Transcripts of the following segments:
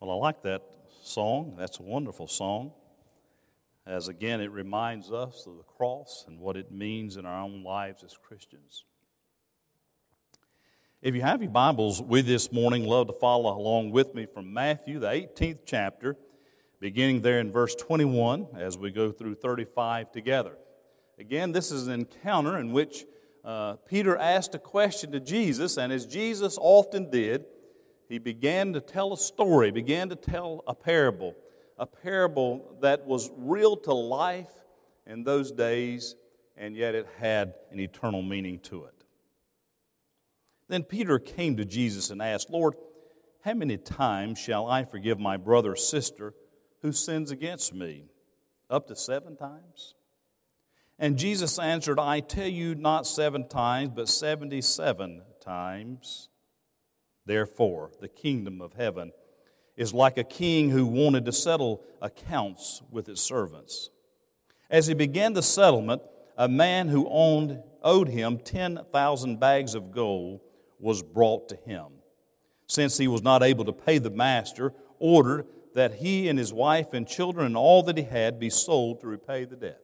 Well, I like that song. That's a wonderful song. As again, it reminds us of the cross and what it means in our own lives as Christians. If you have your Bibles with this morning, love to follow along with me from Matthew, the 18th chapter, beginning there in verse 21 as we go through 35 together. Again, this is an encounter in which uh, Peter asked a question to Jesus, and as Jesus often did, he began to tell a story, began to tell a parable, a parable that was real to life in those days, and yet it had an eternal meaning to it. Then Peter came to Jesus and asked, Lord, how many times shall I forgive my brother or sister who sins against me? Up to seven times? And Jesus answered, I tell you, not seven times, but seventy seven times. Therefore, the kingdom of heaven is like a king who wanted to settle accounts with his servants. As he began the settlement, a man who owned, owed him 10,000 bags of gold was brought to him. Since he was not able to pay the master, ordered that he and his wife and children and all that he had be sold to repay the debt.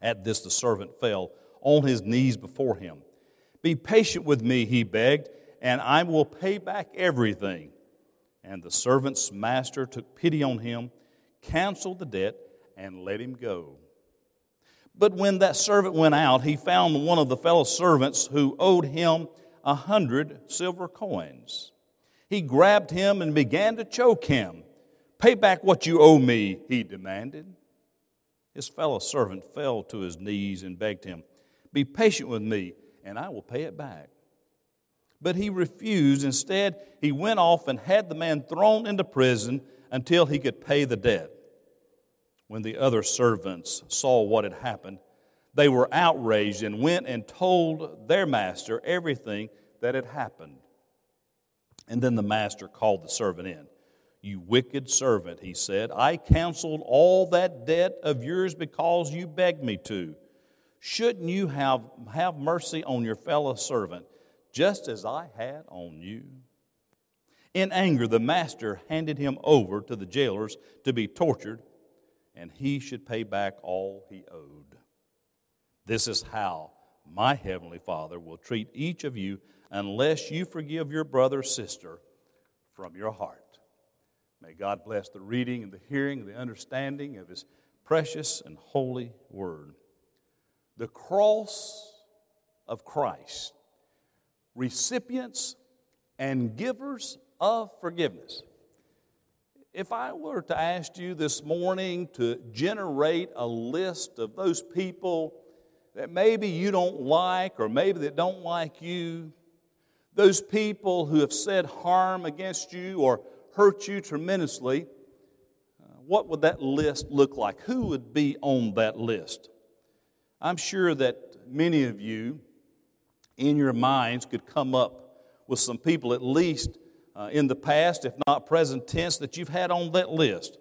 At this, the servant fell on his knees before him. Be patient with me, he begged and I will pay back everything. And the servant's master took pity on him, canceled the debt, and let him go. But when that servant went out, he found one of the fellow servants who owed him a hundred silver coins. He grabbed him and began to choke him. Pay back what you owe me, he demanded. His fellow servant fell to his knees and begged him, Be patient with me, and I will pay it back. But he refused. Instead, he went off and had the man thrown into prison until he could pay the debt. When the other servants saw what had happened, they were outraged and went and told their master everything that had happened. And then the master called the servant in. You wicked servant, he said, I canceled all that debt of yours because you begged me to. Shouldn't you have, have mercy on your fellow servant? Just as I had on you. In anger, the master handed him over to the jailers to be tortured, and he should pay back all he owed. This is how my heavenly Father will treat each of you unless you forgive your brother or sister from your heart. May God bless the reading and the hearing and the understanding of his precious and holy word. The cross of Christ recipients and givers of forgiveness. If I were to ask you this morning to generate a list of those people that maybe you don't like or maybe that don't like you, those people who have said harm against you or hurt you tremendously, uh, what would that list look like? Who would be on that list? I'm sure that many of you in your minds could come up with some people, at least uh, in the past, if not present tense, that you've had on that list.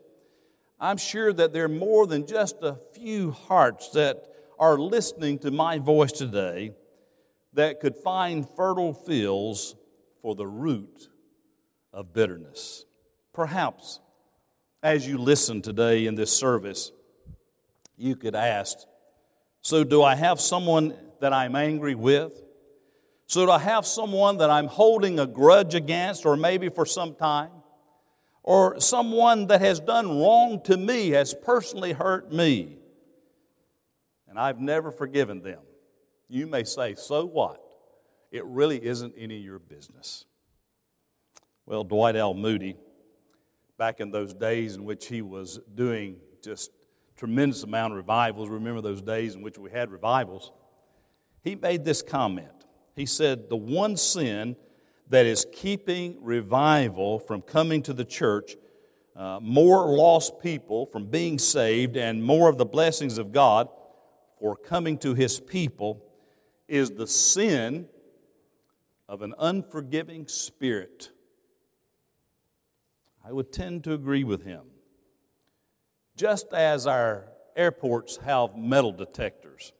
I'm sure that there are more than just a few hearts that are listening to my voice today that could find fertile fields for the root of bitterness. Perhaps as you listen today in this service, you could ask, So, do I have someone that I'm angry with? So, to have someone that I'm holding a grudge against, or maybe for some time, or someone that has done wrong to me, has personally hurt me, and I've never forgiven them, you may say, So what? It really isn't any of your business. Well, Dwight L. Moody, back in those days in which he was doing just tremendous amount of revivals, remember those days in which we had revivals, he made this comment. He said, The one sin that is keeping revival from coming to the church, uh, more lost people from being saved, and more of the blessings of God for coming to His people is the sin of an unforgiving spirit. I would tend to agree with him. Just as our airports have metal detectors,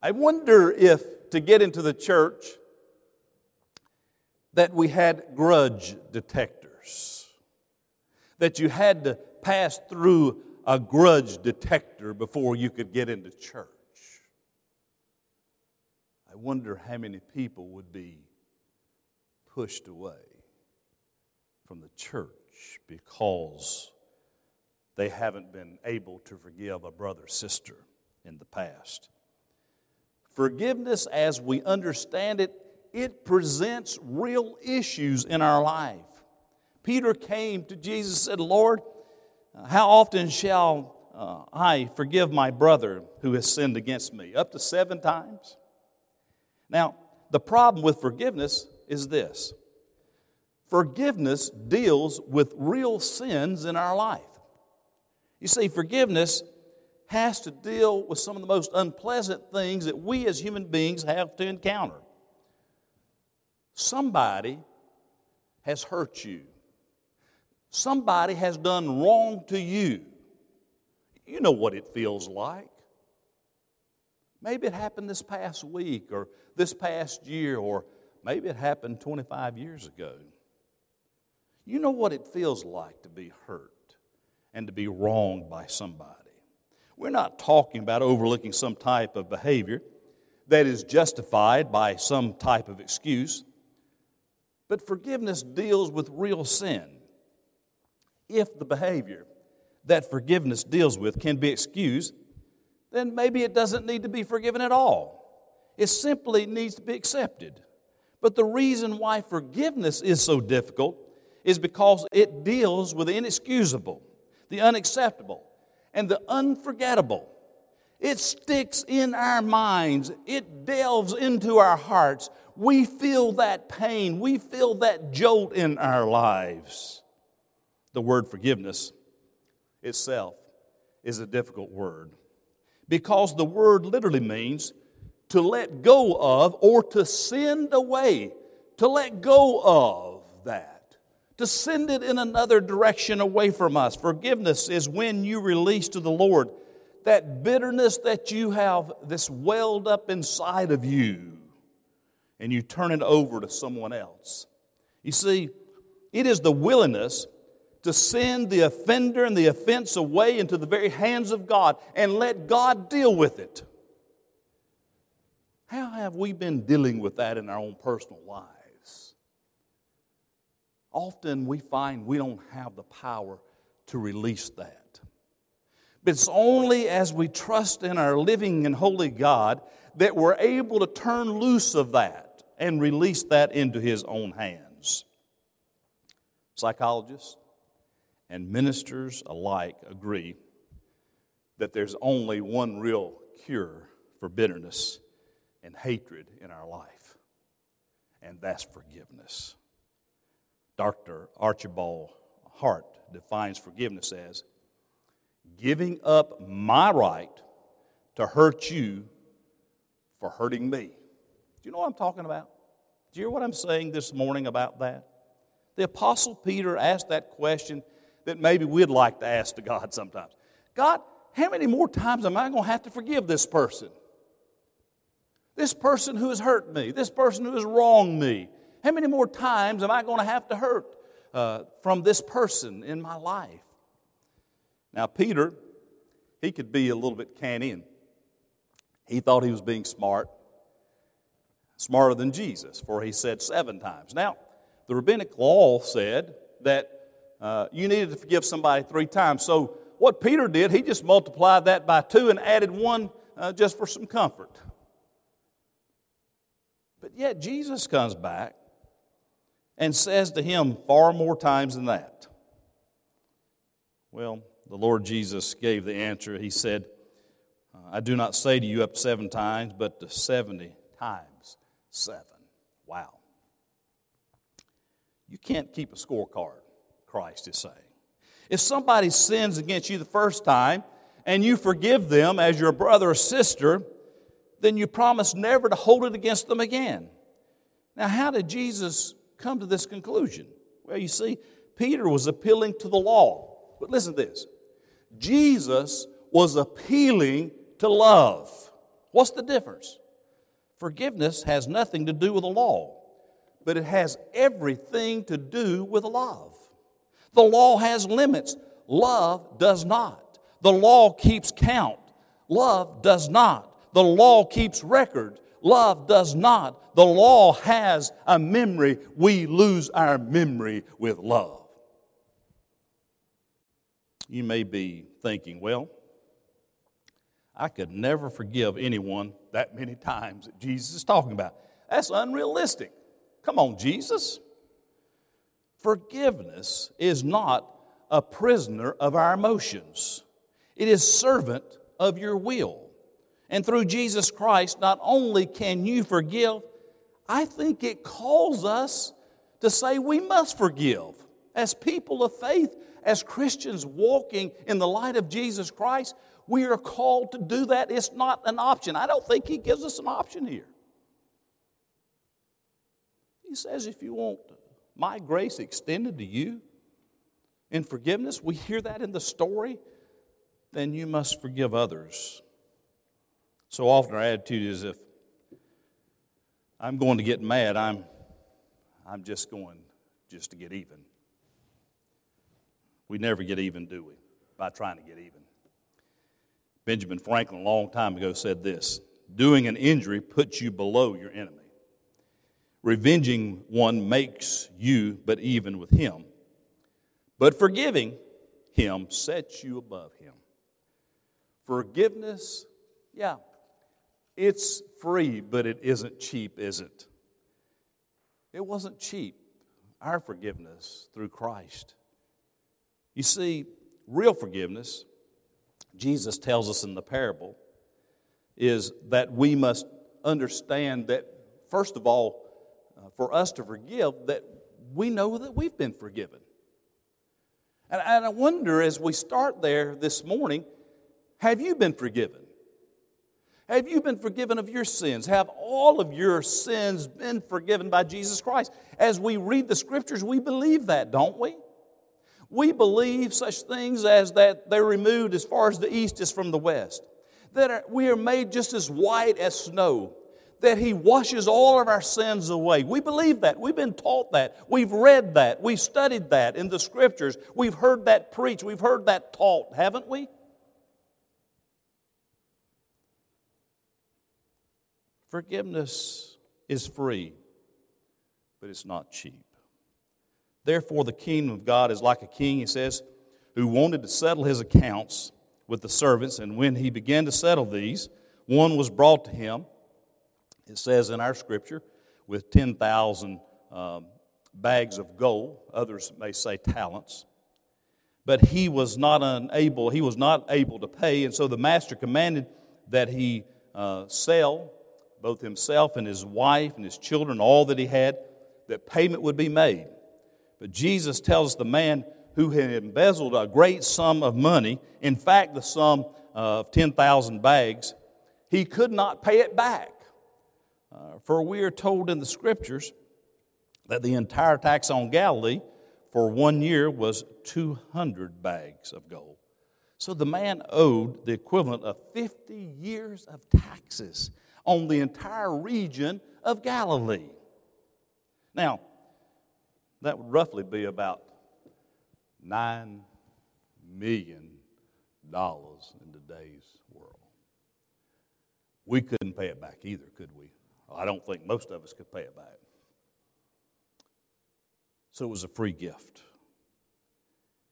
I wonder if to get into the church that we had grudge detectors. that you had to pass through a grudge detector before you could get into church. I wonder how many people would be pushed away from the church because they haven't been able to forgive a brother sister in the past. Forgiveness, as we understand it, it presents real issues in our life. Peter came to Jesus and said, Lord, how often shall uh, I forgive my brother who has sinned against me? Up to seven times? Now, the problem with forgiveness is this forgiveness deals with real sins in our life. You see, forgiveness has to deal with some of the most unpleasant things that we as human beings have to encounter. Somebody has hurt you. Somebody has done wrong to you. You know what it feels like. Maybe it happened this past week or this past year, or maybe it happened 25 years ago. You know what it feels like to be hurt and to be wronged by somebody. We're not talking about overlooking some type of behavior that is justified by some type of excuse, but forgiveness deals with real sin. If the behavior that forgiveness deals with can be excused, then maybe it doesn't need to be forgiven at all. It simply needs to be accepted. But the reason why forgiveness is so difficult is because it deals with the inexcusable, the unacceptable, and the unforgettable. It sticks in our minds, it delves into our hearts. We feel that pain, we feel that jolt in our lives. The word forgiveness itself is a difficult word because the word literally means to let go of or to send away, to let go of to send it in another direction away from us. Forgiveness is when you release to the Lord that bitterness that you have this welled up inside of you and you turn it over to someone else. You see, it is the willingness to send the offender and the offense away into the very hands of God and let God deal with it. How have we been dealing with that in our own personal lives? Often we find we don't have the power to release that. But it's only as we trust in our living and holy God that we're able to turn loose of that and release that into His own hands. Psychologists and ministers alike agree that there's only one real cure for bitterness and hatred in our life, and that's forgiveness. Dr. Archibald Hart defines forgiveness as giving up my right to hurt you for hurting me. Do you know what I'm talking about? Do you hear what I'm saying this morning about that? The Apostle Peter asked that question that maybe we'd like to ask to God sometimes God, how many more times am I going to have to forgive this person? This person who has hurt me, this person who has wronged me, how many more times am I going to have to hurt uh, from this person in my life? Now, Peter, he could be a little bit canny, and he thought he was being smart, smarter than Jesus, for he said seven times. Now, the rabbinic law said that uh, you needed to forgive somebody three times. So, what Peter did, he just multiplied that by two and added one uh, just for some comfort. But yet, Jesus comes back and says to him far more times than that. Well, the Lord Jesus gave the answer. He said, I do not say to you up seven times, but to 70 times seven. Wow. You can't keep a scorecard, Christ is saying. If somebody sins against you the first time and you forgive them as your brother or sister, then you promise never to hold it against them again. Now, how did Jesus come to this conclusion? Well, you see, Peter was appealing to the law. But listen to this Jesus was appealing to love. What's the difference? Forgiveness has nothing to do with the law, but it has everything to do with love. The law has limits. Love does not. The law keeps count. Love does not. The law keeps record. Love does not. The law has a memory. We lose our memory with love. You may be thinking, well, I could never forgive anyone that many times that Jesus is talking about. That's unrealistic. Come on, Jesus. Forgiveness is not a prisoner of our emotions, it is servant of your will. And through Jesus Christ, not only can you forgive, I think it calls us to say we must forgive. As people of faith, as Christians walking in the light of Jesus Christ, we are called to do that. It's not an option. I don't think He gives us an option here. He says, if you want my grace extended to you in forgiveness, we hear that in the story, then you must forgive others. So often our attitude is if I'm going to get mad, I'm, I'm just going just to get even. We never get even, do we? By trying to get even. Benjamin Franklin, a long time ago, said this Doing an injury puts you below your enemy. Revenging one makes you but even with him. But forgiving him sets you above him. Forgiveness, yeah, it's free, but it isn't cheap, is it? It wasn't cheap, our forgiveness through Christ. You see, real forgiveness, Jesus tells us in the parable, is that we must understand that, first of all, uh, for us to forgive, that we know that we've been forgiven. And, and I wonder as we start there this morning, have you been forgiven? Have you been forgiven of your sins? Have all of your sins been forgiven by Jesus Christ? As we read the scriptures, we believe that, don't we? We believe such things as that they're removed as far as the east is from the west, that we are made just as white as snow, that He washes all of our sins away. We believe that. We've been taught that. We've read that. We've studied that in the scriptures. We've heard that preached. We've heard that taught, haven't we? Forgiveness is free, but it's not cheap. Therefore, the kingdom of God is like a king, he says, who wanted to settle his accounts with the servants. And when he began to settle these, one was brought to him, it says in our scripture, with 10,000 um, bags of gold. Others may say talents. But he was not unable, he was not able to pay, and so the master commanded that he uh, sell both himself and his wife and his children, all that he had, that payment would be made. But Jesus tells the man who had embezzled a great sum of money, in fact, the sum of 10,000 bags, he could not pay it back. Uh, for we are told in the scriptures that the entire tax on Galilee for one year was 200 bags of gold. So the man owed the equivalent of 50 years of taxes on the entire region of Galilee. Now, that would roughly be about $9 million in today's world. We couldn't pay it back either, could we? I don't think most of us could pay it back. So it was a free gift.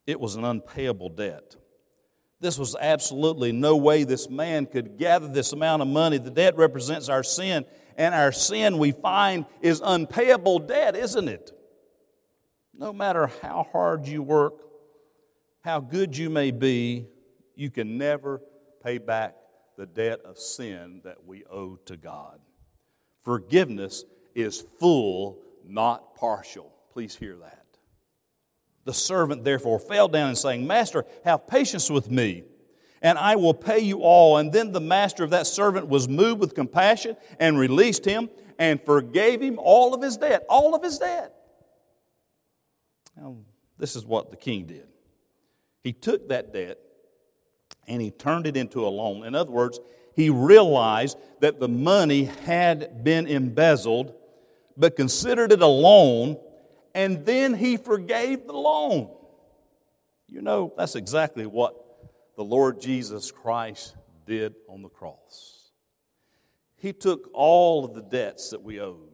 It was an unpayable debt. This was absolutely no way this man could gather this amount of money. The debt represents our sin, and our sin we find is unpayable debt, isn't it? No matter how hard you work, how good you may be, you can never pay back the debt of sin that we owe to God. Forgiveness is full, not partial. Please hear that. The servant therefore fell down and saying, Master, have patience with me, and I will pay you all. And then the master of that servant was moved with compassion and released him and forgave him all of his debt. All of his debt. Now, this is what the king did. He took that debt and he turned it into a loan. In other words, he realized that the money had been embezzled, but considered it a loan and then he forgave the loan. You know, that's exactly what the Lord Jesus Christ did on the cross. He took all of the debts that we owed,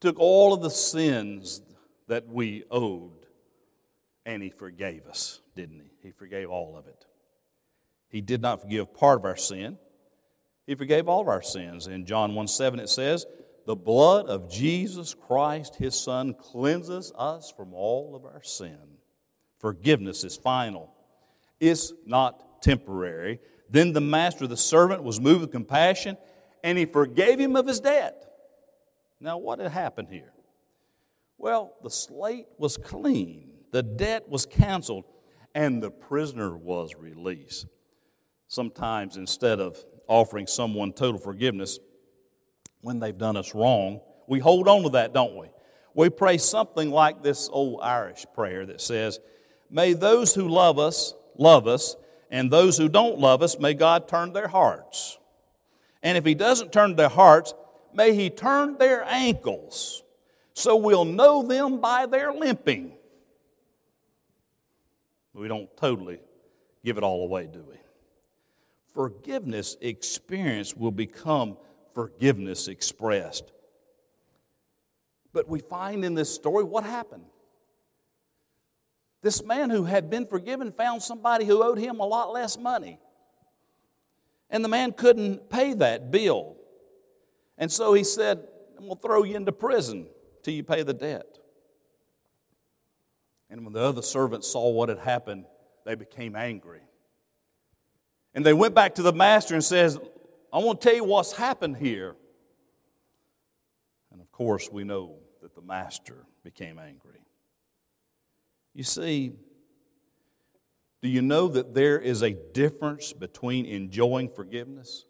took all of the sins that we owed, and He forgave us, didn't He? He forgave all of it. He did not forgive part of our sin, He forgave all of our sins. In John 1 7, it says, The blood of Jesus Christ, His Son, cleanses us from all of our sin. Forgiveness is final, it's not temporary. Then the master, the servant, was moved with compassion and he forgave him of his debt. Now, what had happened here? Well, the slate was clean, the debt was canceled, and the prisoner was released. Sometimes, instead of offering someone total forgiveness when they've done us wrong, we hold on to that, don't we? We pray something like this old Irish prayer that says, May those who love us love us, and those who don't love us, may God turn their hearts. And if He doesn't turn their hearts, may He turn their ankles so we'll know them by their limping. We don't totally give it all away, do we? Forgiveness experience will become forgiveness expressed. But we find in this story what happened. This man who had been forgiven found somebody who owed him a lot less money. And the man couldn't pay that bill. And so he said, I'm going to throw you into prison till you pay the debt. And when the other servants saw what had happened, they became angry. And they went back to the master and says, I want to tell you what's happened here. And of course, we know that the master became angry. You see, do you know that there is a difference between enjoying forgiveness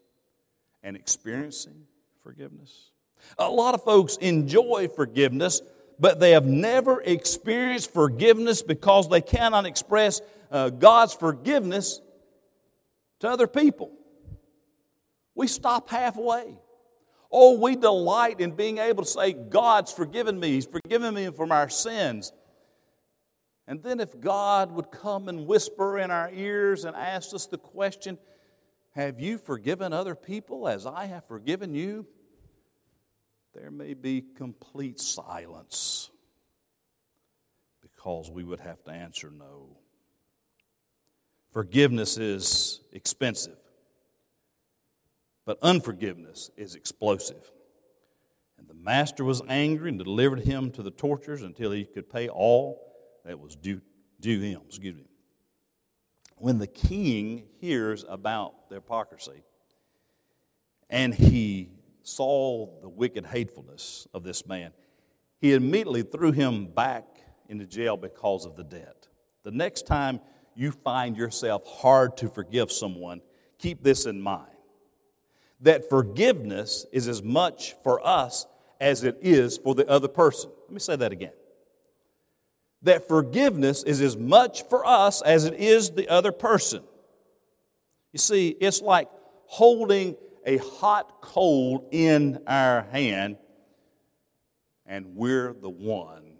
and experiencing forgiveness? A lot of folks enjoy forgiveness, but they have never experienced forgiveness because they cannot express uh, God's forgiveness to other people. We stop halfway. Oh, we delight in being able to say, God's forgiven me. He's forgiven me from our sins. And then if God would come and whisper in our ears and ask us the question, Have you forgiven other people as I have forgiven you? There may be complete silence because we would have to answer no. Forgiveness is expensive, but unforgiveness is explosive. And the master was angry and delivered him to the tortures until he could pay all that was due, due him. Excuse me. When the king hears about the hypocrisy and he saw the wicked hatefulness of this man, he immediately threw him back into jail because of the debt. The next time you find yourself hard to forgive someone, keep this in mind that forgiveness is as much for us as it is for the other person. Let me say that again that forgiveness is as much for us as it is the other person. You see, it's like holding a hot coal in our hand, and we're the one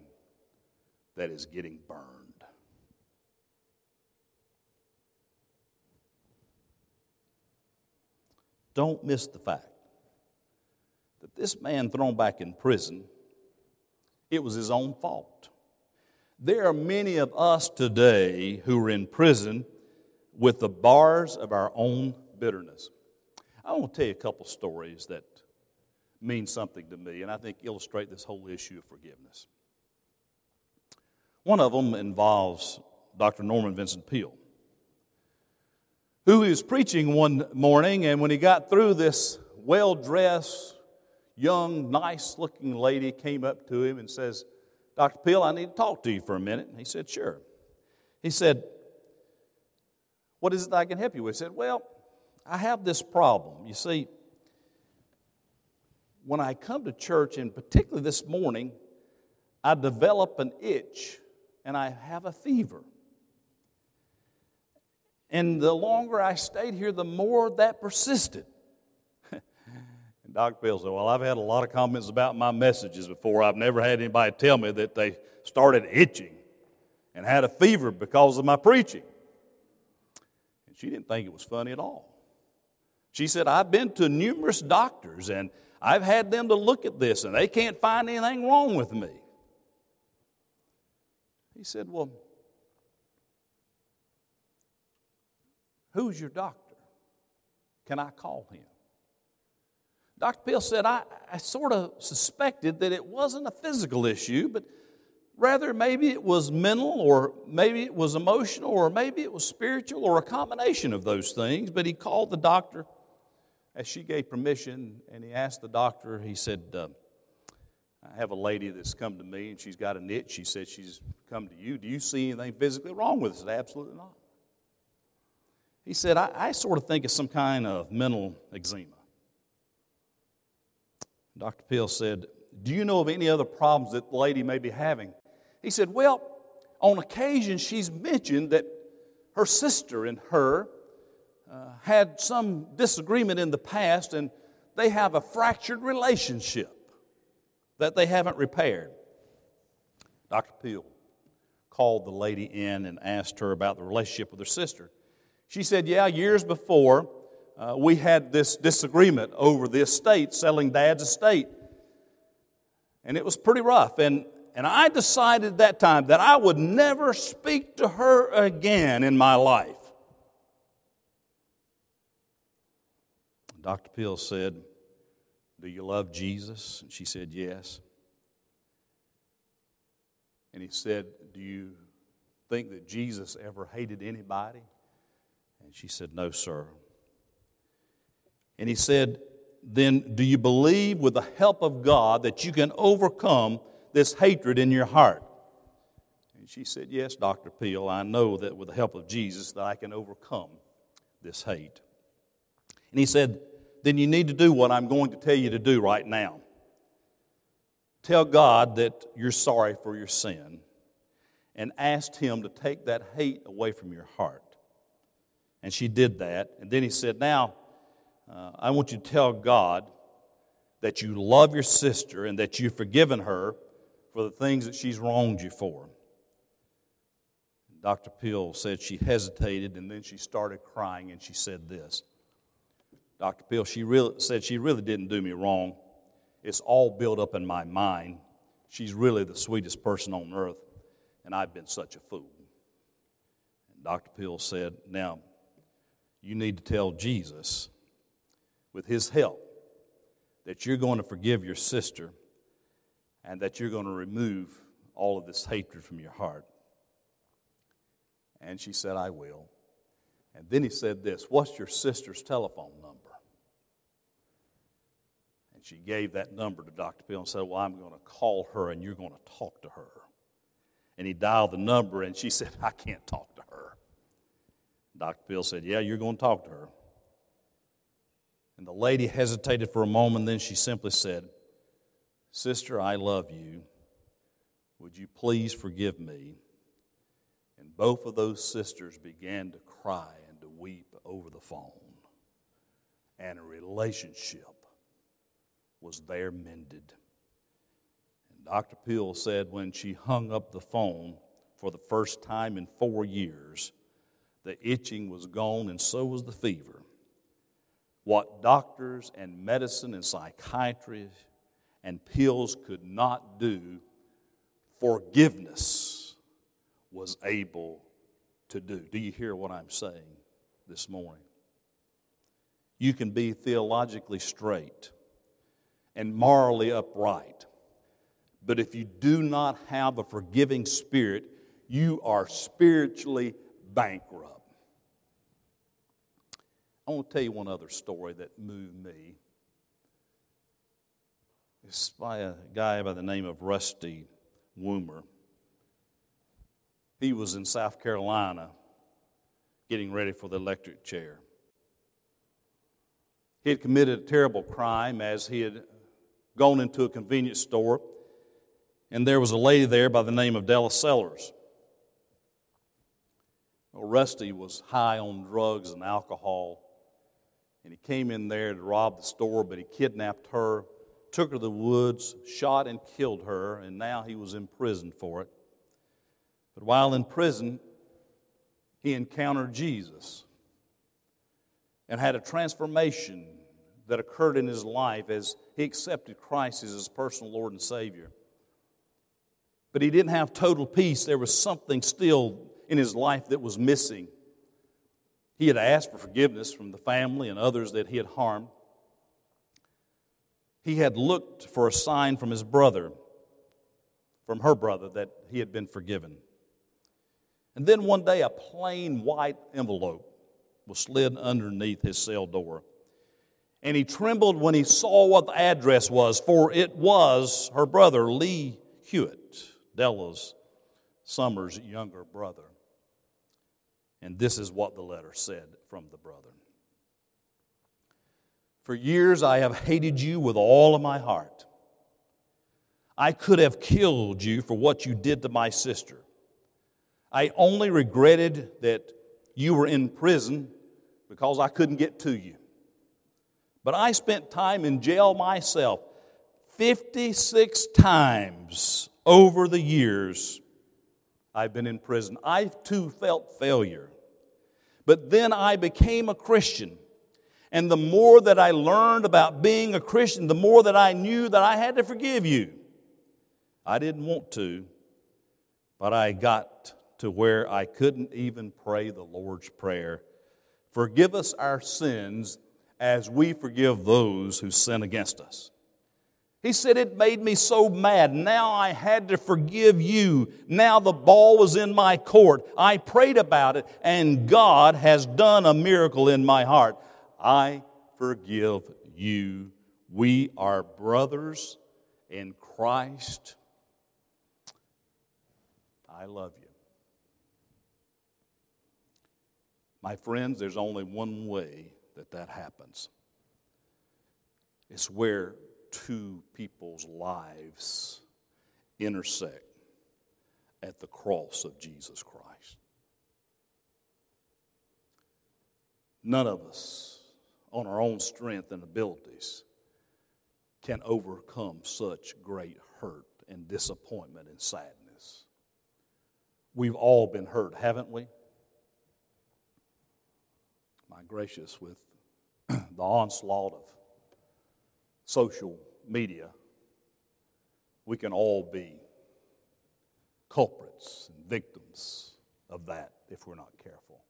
that is getting burned. Don't miss the fact that this man thrown back in prison, it was his own fault. There are many of us today who are in prison with the bars of our own bitterness. I want to tell you a couple stories that mean something to me and I think illustrate this whole issue of forgiveness. One of them involves Dr. Norman Vincent Peale, who was preaching one morning, and when he got through, this well dressed, young, nice looking lady came up to him and says, Dr. Peale, I need to talk to you for a minute. And he said, Sure. He said, What is it I can help you with? He said, Well, I have this problem. You see, when I come to church, and particularly this morning, I develop an itch and I have a fever. And the longer I stayed here, the more that persisted. And Dr. Peale said, Well, I've had a lot of comments about my messages before. I've never had anybody tell me that they started itching. and had a fever because of my preaching. And she didn't think it was funny at all. She said, I've been to numerous doctors and I've had them to look at this and they can't find anything wrong with me. He said, Well, who's your doctor? Can I call him? Dr. Peale said, I, I sort of suspected that it wasn't a physical issue, but rather maybe it was mental or maybe it was emotional or maybe it was spiritual or a combination of those things. But he called the doctor as she gave permission and he asked the doctor, he said, uh, I have a lady that's come to me and she's got a niche. She said she's come to you. Do you see anything physically wrong with us? Absolutely not. He said, I, I sort of think it's some kind of mental eczema. Dr. Peale said, Do you know of any other problems that the lady may be having? He said, Well, on occasion she's mentioned that her sister and her uh, had some disagreement in the past and they have a fractured relationship that they haven't repaired. Dr. Peale called the lady in and asked her about the relationship with her sister. She said, Yeah, years before, uh, we had this disagreement over the estate, selling dad's estate. And it was pretty rough. And, and I decided that time that I would never speak to her again in my life. Dr. Peale said, Do you love Jesus? And she said, Yes. And he said, Do you think that Jesus ever hated anybody? And she said, No, sir. And he said, Then do you believe with the help of God that you can overcome this hatred in your heart? And she said, Yes, Dr. Peale, I know that with the help of Jesus that I can overcome this hate. And he said, Then you need to do what I'm going to tell you to do right now. Tell God that you're sorry for your sin and ask Him to take that hate away from your heart. And she did that. And then he said, Now, uh, I want you to tell God that you love your sister and that you've forgiven her for the things that she's wronged you for. Dr. Peale said she hesitated and then she started crying and she said this. Dr. Peale, she really, said she really didn't do me wrong. It's all built up in my mind. She's really the sweetest person on earth, and I've been such a fool. And Dr. Peale said, Now, you need to tell Jesus, with his help, that you're going to forgive your sister and that you're going to remove all of this hatred from your heart. And she said, I will. And then he said this What's your sister's telephone number? And she gave that number to Dr. Peale and said, Well, I'm going to call her and you're going to talk to her. And he dialed the number and she said, I can't talk to her. Dr. Peale said, Yeah, you're going to talk to her. And the lady hesitated for a moment, then she simply said, Sister, I love you. Would you please forgive me? And both of those sisters began to cry and to weep over the phone. And a relationship was there mended. And Dr. Peale said when she hung up the phone for the first time in four years, the itching was gone and so was the fever. What doctors and medicine and psychiatry and pills could not do, forgiveness was able to do. Do you hear what I'm saying this morning? You can be theologically straight and morally upright. But if you do not have a forgiving spirit, you are spiritually bankrupt. I want to tell you one other story that moved me. It's by a guy by the name of Rusty Woomer. He was in South Carolina getting ready for the electric chair. He had committed a terrible crime as he had gone into a convenience store, and there was a lady there by the name of Della Sellers. Rusty was high on drugs and alcohol, and he came in there to rob the store, but he kidnapped her, took her to the woods, shot and killed her, and now he was in prison for it. But while in prison, he encountered Jesus and had a transformation that occurred in his life as he accepted Christ as his personal Lord and Savior. But he didn't have total peace. There was something still in his life that was missing. He had asked for forgiveness from the family and others that he had harmed. He had looked for a sign from his brother, from her brother, that he had been forgiven. And then one day, a plain white envelope was slid underneath his cell door. And he trembled when he saw what the address was, for it was her brother, Lee Hewitt, Della's Summers' younger brother. And this is what the letter said from the brother For years I have hated you with all of my heart. I could have killed you for what you did to my sister. I only regretted that you were in prison because I couldn't get to you. But I spent time in jail myself 56 times over the years I've been in prison. I too felt failure. But then I became a Christian. And the more that I learned about being a Christian, the more that I knew that I had to forgive you. I didn't want to, but I got to where I couldn't even pray the Lord's Prayer. Forgive us our sins as we forgive those who sin against us. He said, It made me so mad. Now I had to forgive you. Now the ball was in my court. I prayed about it, and God has done a miracle in my heart. I forgive you. We are brothers in Christ. I love you. My friends, there's only one way that that happens. It's where two people's lives intersect at the cross of Jesus Christ. None of us, on our own strength and abilities, can overcome such great hurt and disappointment and sadness. We've all been hurt, haven't we? my gracious, with the onslaught of social media, we can all be culprits and victims of that if we're not careful.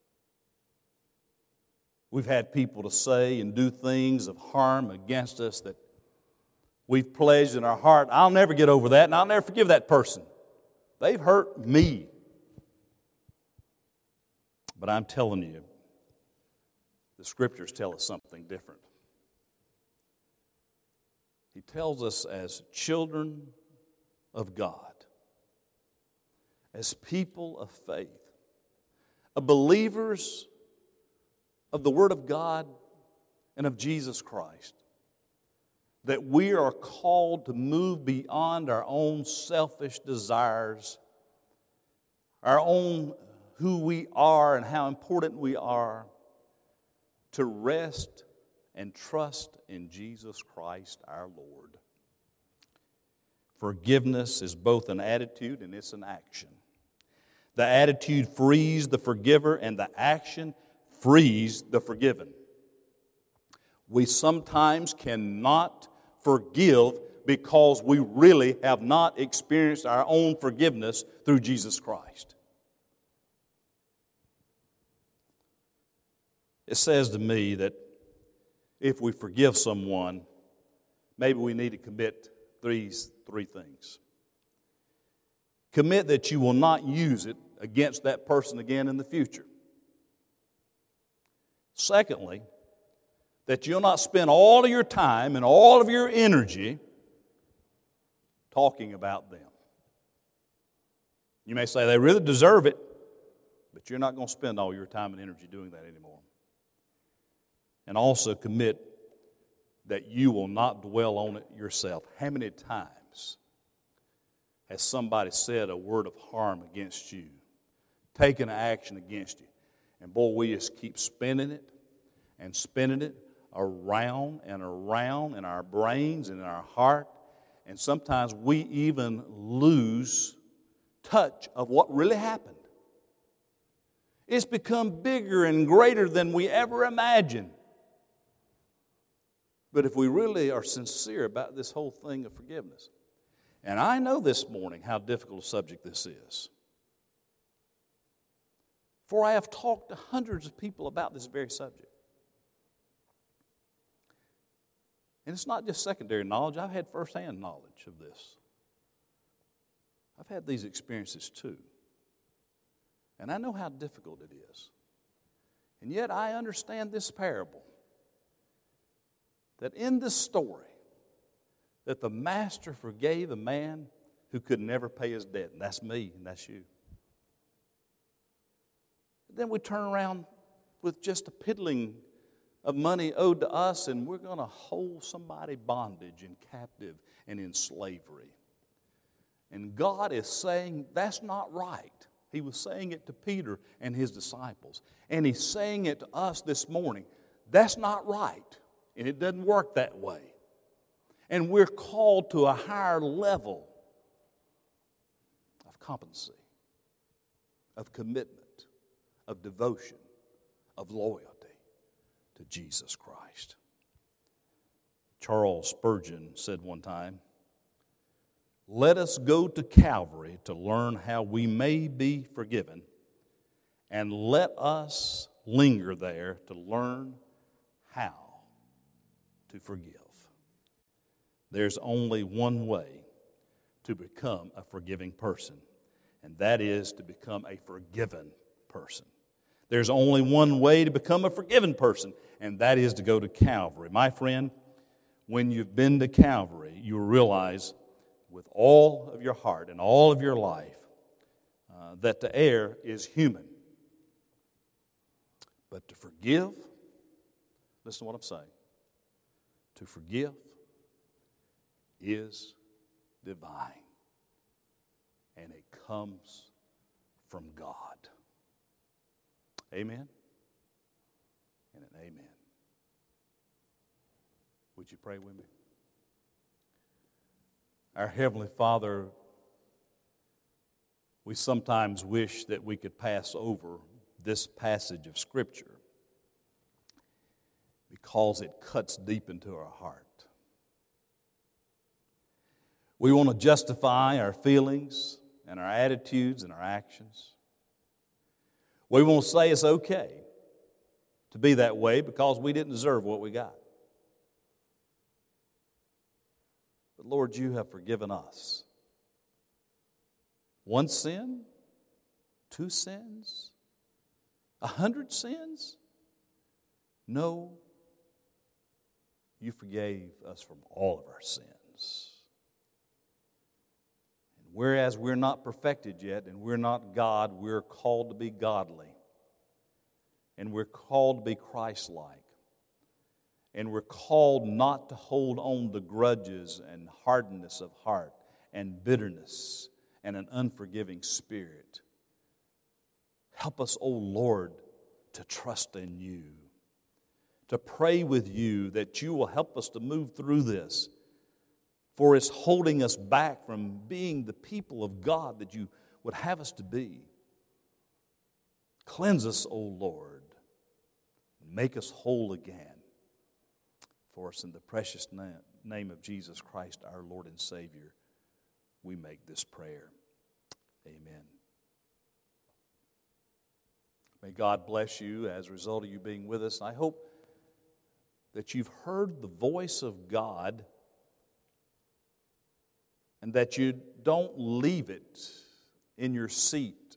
We've had people to say and do things of harm against us that we've pledged in our heart, I'll never get over that and I'll never forgive that person. They've hurt me. But I'm telling you, the scriptures tell us something different. He tells us as children of God, as people of faith, of believers of the Word of God and of Jesus Christ, that we are called to move beyond our own selfish desires, our own who we are and how important we are to rest and trust in Jesus Christ our Lord. Forgiveness is both an attitude and it's an action. The attitude frees the forgiver, and the action frees the forgiven. We sometimes cannot forgive because we really have not experienced our own forgiveness through Jesus Christ. It says to me that if we forgive someone, maybe we need to commit these three things. Commit that you will not use it against that person again in the future. Secondly, that you'll not spend all of your time and all of your energy talking about them. You may say they really deserve it, but you're not going to spend all your time and energy doing that anymore and also commit that you will not dwell on it yourself. How many times has somebody said a word of harm against you, taken action against you? And boy, we just keep spinning it and spinning it around and around in our brains and in our heart. And sometimes we even lose touch of what really happened. It's become bigger and greater than we ever imagined. But if we really are sincere about this whole thing of forgiveness, and I know this morning how difficult a subject this is. For I have talked to hundreds of people about this very subject. And it's not just secondary knowledge, I've had firsthand knowledge of this. I've had these experiences too. And I know how difficult it is. And yet I understand this parable that in this story, that the master forgave a man who could never pay his debt, and that's me, and that's you. Then we turn around with just a piddling of money owed to us, and we're going to hold somebody bondage and captive and in slavery. And God is saying that's not right. He was saying it to Peter and his disciples. And He's saying it to us this morning. That's not right. And it doesn't work that way. And we're called to a higher level of competency, of commitment, of devotion, of loyalty to Jesus Christ. Charles Spurgeon said one time, Let us go to Calvary to learn how we may be forgiven, and let us linger there to learn how to forgive. There's only one way to become a forgiving person, and that is to become a forgiven person. There's only one way to become a forgiven person, and that is to go to Calvary. My friend, when you've been to Calvary, you realize with all of your heart and all of your life uh, that the err is human. But to forgive, listen to what I'm saying. To forgive is divine, and it comes from God. Amen? And an amen. Would you pray with me? Our Heavenly Father, we sometimes wish that we could pass over this passage of Scripture because it cuts deep into our heart. We want to justify our feelings and our attitudes and our actions. We won't say it's okay to be that way because we didn't deserve what we got. But Lord, you have forgiven us. One sin, two sins, a hundred sins? No, you forgave us from all of our sins. And Whereas we're not perfected yet and we're not God, we're called to be godly. And we're called to be Christ like. And we're called not to hold on to grudges and hardness of heart and bitterness and an unforgiving spirit. Help us, O oh Lord, to trust in you, to pray with you that you will help us to move through this for it's holding us back from being the people of God that you would have us to be. Cleanse us, O Lord, make us whole again. For us, in the precious name of Jesus Christ, our Lord and Savior, we make this prayer. Amen. May God bless you as a result of you being with us. I hope that you've heard the voice of God and that you don't leave it in your seat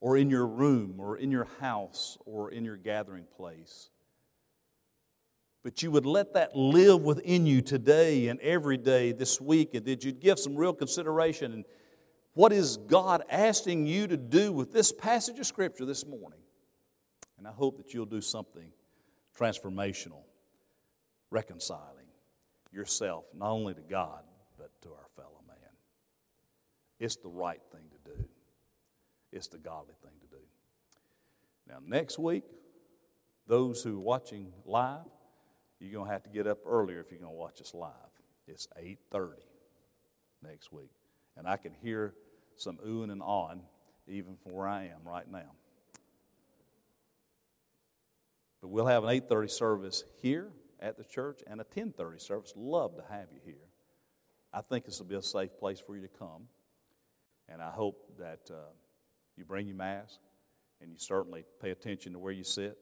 or in your room or in your house or in your gathering place. But you would let that live within you today and every day this week, and that you'd give some real consideration. And what is God asking you to do with this passage of Scripture this morning? And I hope that you'll do something transformational, reconciling yourself not only to God, but to our fellow man. It's the right thing to do, it's the godly thing to do. Now, next week, those who are watching live, you're going to have to get up earlier if you're going to watch us live. It's 8:30 next week. And I can hear some oohing and awing even from where I am right now. But we'll have an 8:30 service here at the church and a 10:30 service. Love to have you here. I think this will be a safe place for you to come, and I hope that uh, you bring your mask and you certainly pay attention to where you sit.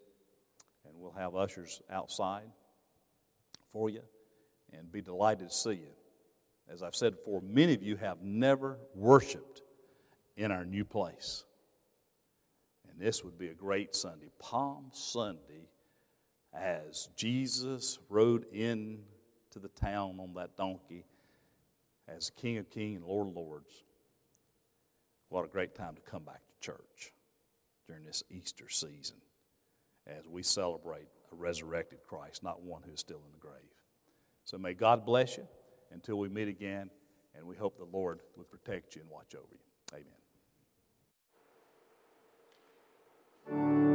And we'll have ushers outside for you and be delighted to see you. As I've said before, many of you have never worshiped in our new place. And this would be a great Sunday, Palm Sunday, as Jesus rode in to the town on that donkey as King of Kings and Lord of Lords. What a great time to come back to church during this Easter season as we celebrate a resurrected Christ, not one who is still in the grave. So may God bless you until we meet again, and we hope the Lord will protect you and watch over you. Amen. Thank you.